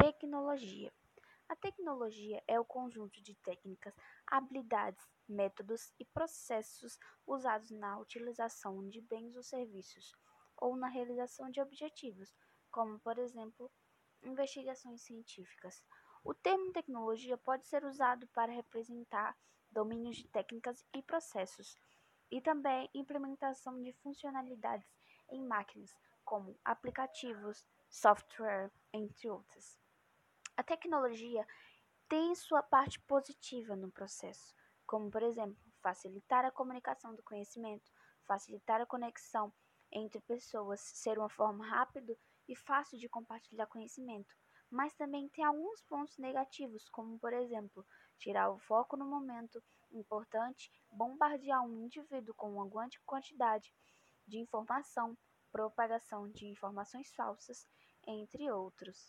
Tecnologia. A tecnologia é o conjunto de técnicas, habilidades, métodos e processos usados na utilização de bens ou serviços, ou na realização de objetivos, como, por exemplo, investigações científicas. O termo tecnologia pode ser usado para representar domínios de técnicas e processos, e também implementação de funcionalidades em máquinas, como aplicativos, software, entre outras. A tecnologia tem sua parte positiva no processo, como, por exemplo, facilitar a comunicação do conhecimento, facilitar a conexão entre pessoas, ser uma forma rápida e fácil de compartilhar conhecimento. Mas também tem alguns pontos negativos, como, por exemplo, tirar o foco no momento importante, bombardear um indivíduo com uma grande quantidade de informação, propagação de informações falsas, entre outros.